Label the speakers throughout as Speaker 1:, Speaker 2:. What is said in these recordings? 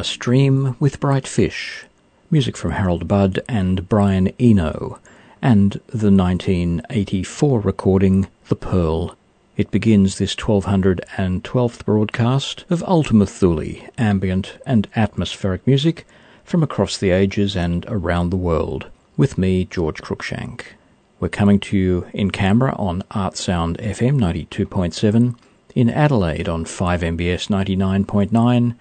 Speaker 1: A Stream with Bright Fish, music from Harold Budd and Brian Eno, and the 1984 recording The Pearl. It begins this 1212th broadcast of Ultima Thule, ambient and atmospheric music from across the ages and around the world, with me, George Cruikshank. We're coming to you in Canberra on Artsound FM 92.7, in Adelaide on 5MBS 99.9,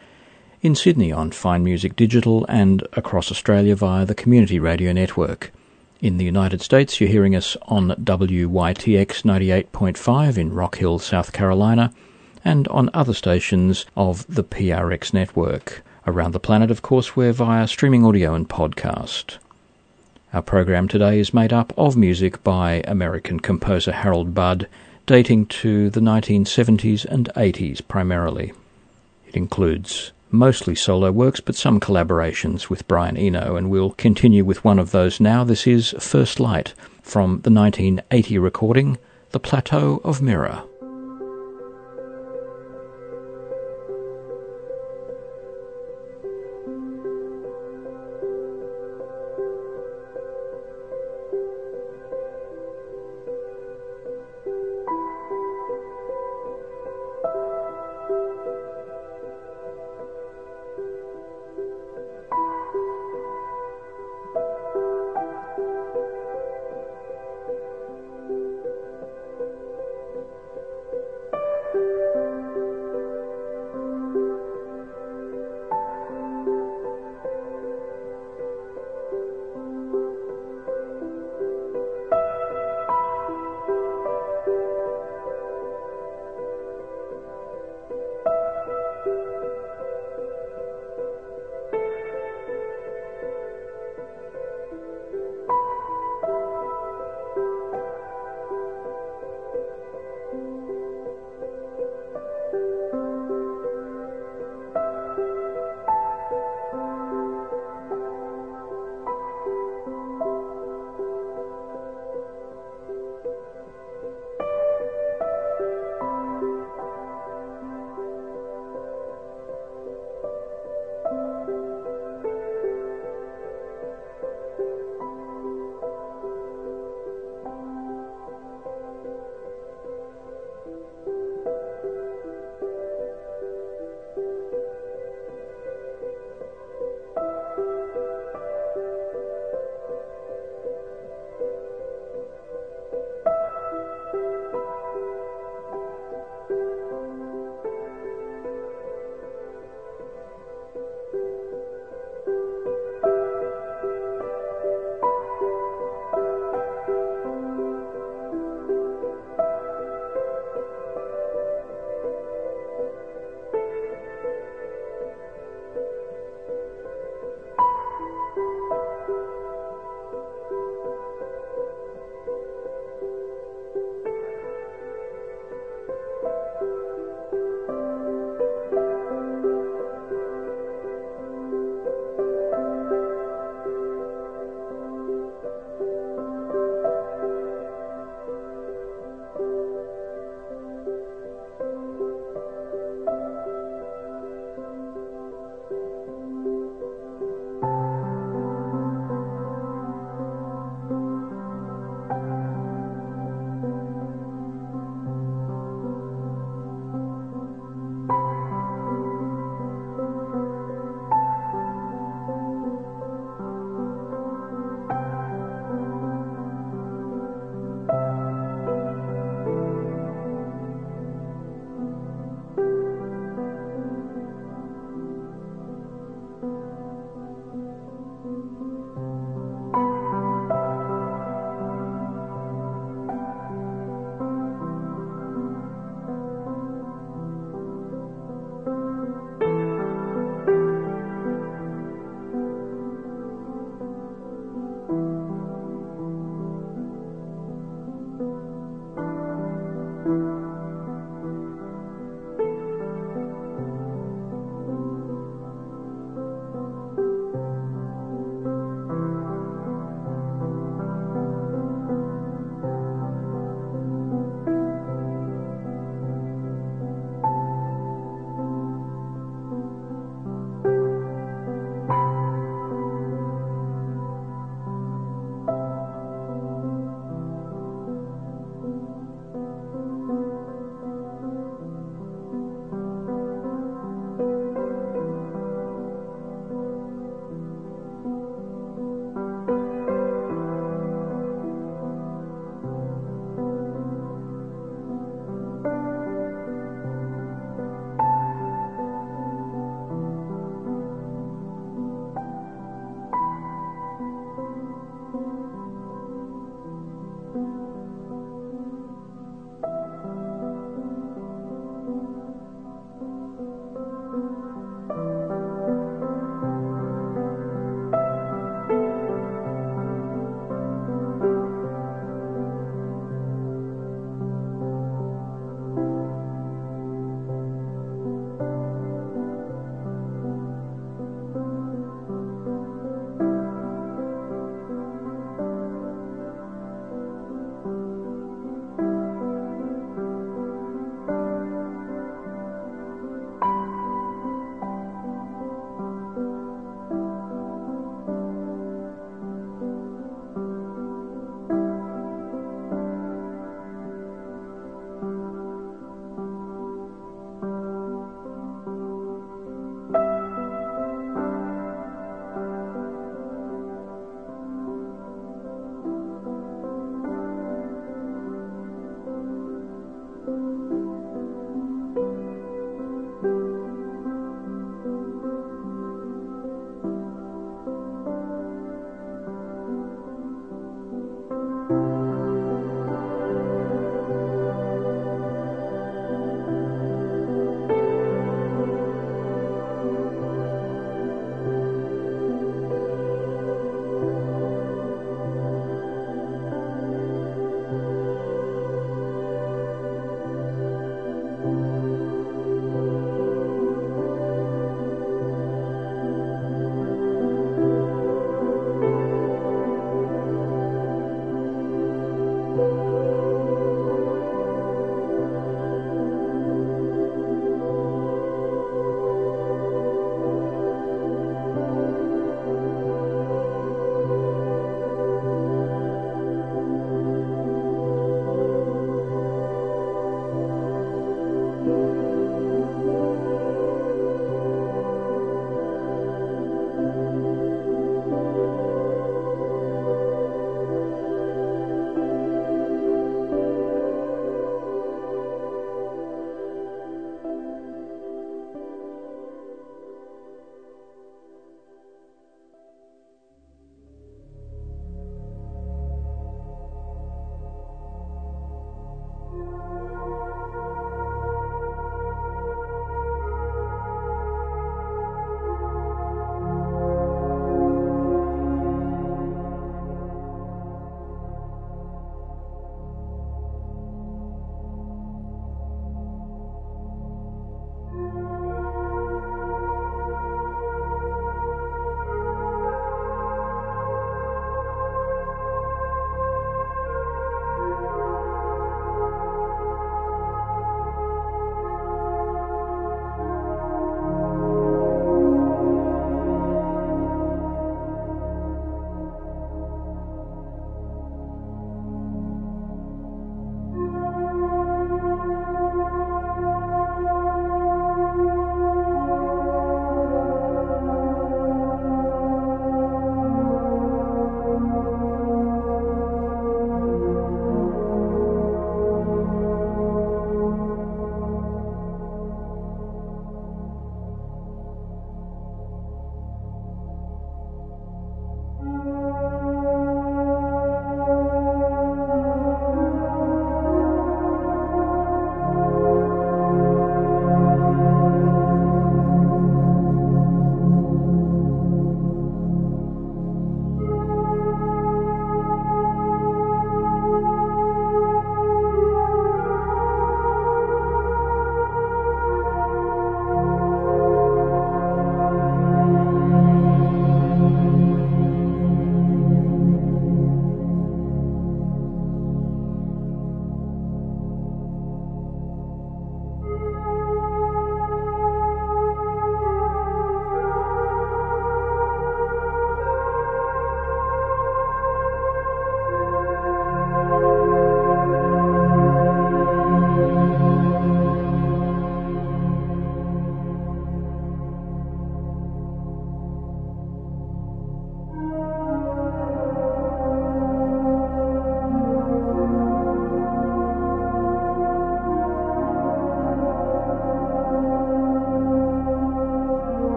Speaker 1: in Sydney on Fine Music Digital, and across Australia via the Community Radio Network. In the United States, you're hearing us on WYTX 98.5 in Rock Hill, South Carolina, and on other stations of the PRX network. Around the planet, of course, we're via streaming audio and podcast. Our program today is made up of music by American composer Harold Budd, dating to the 1970s and 80s primarily. It includes mostly solo works, but some collaborations with Brian Eno, and we'll continue with one of those now. This is First Light from the 1980 recording, The Plateau of Mirror.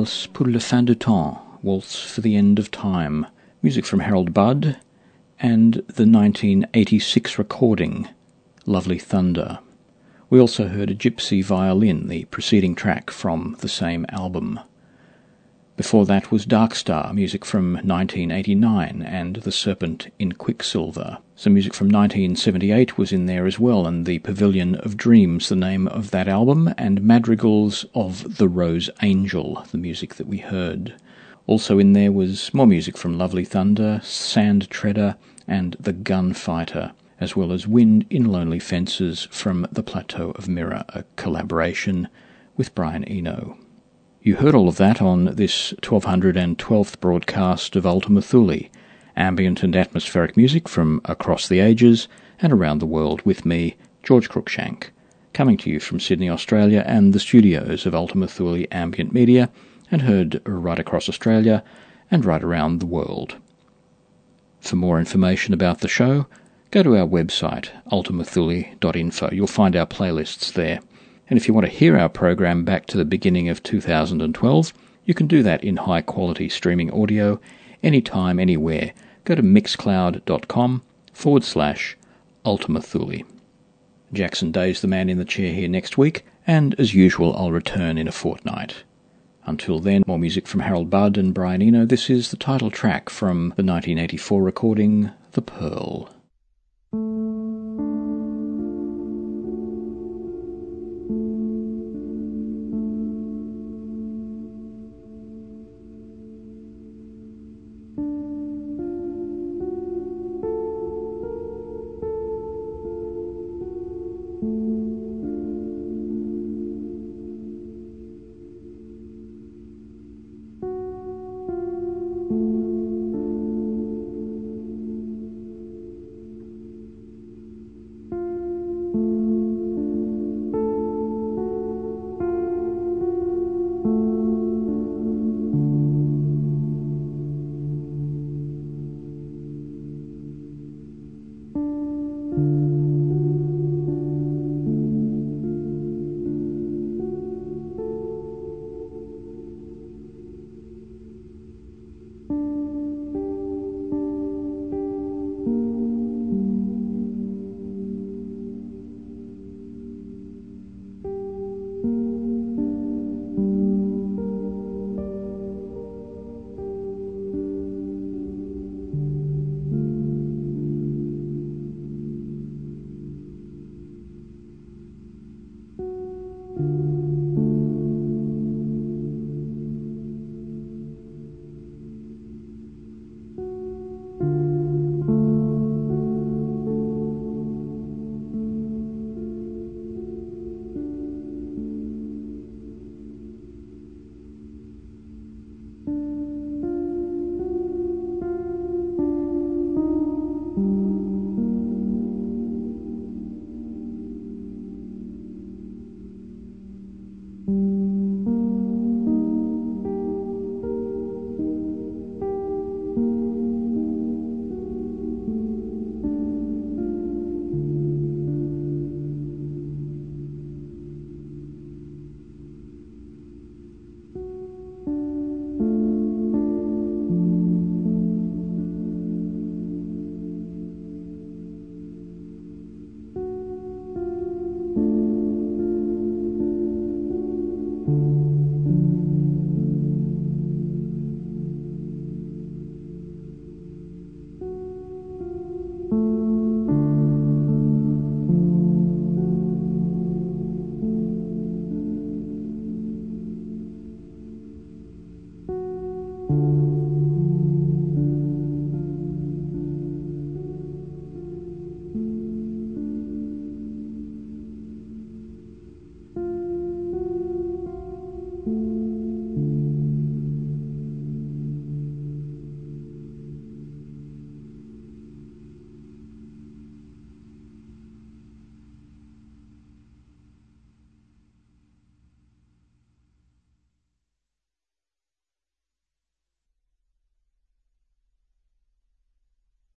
Speaker 1: Valse pour fin temps, Waltz for the End of Time, music from Harold Budd, and the 1986 recording, Lovely Thunder. We also heard a gypsy violin, the preceding track from the same album. Before that was Dark Star, music from 1989, and The Serpent in Quicksilver. Some music from 1978 was in there as well, and The Pavilion of Dreams, the name of that album, and Madrigals of the Rose Angel, the music that we heard. Also in there was more music from Lovely Thunder, Sand Treader, and The Gunfighter as well as Wind in Lonely Fences from The Plateau of Mirror, a collaboration with Brian Eno. You heard all of that on this 1212th broadcast of Ultima Thule, ambient and atmospheric music from across the ages and around the world with me, George Cruikshank, coming to you from Sydney, Australia and the studios of Ultima Thule Ambient Media and heard right across Australia and right around the world. For more information about the show, go to our website, ultimathule.info. You'll find our playlists there. And if you want to hear our program back to the beginning of 2012, you can do that in high quality streaming audio anytime, anywhere. Go to mixcloud.com forward slash Ultima Thule. Jackson Day's the man in the chair here next week, and as usual, I'll return in a fortnight. Until then, more music from Harold Budd and Brian Eno. This is the title track from the 1984 recording, The Pearl.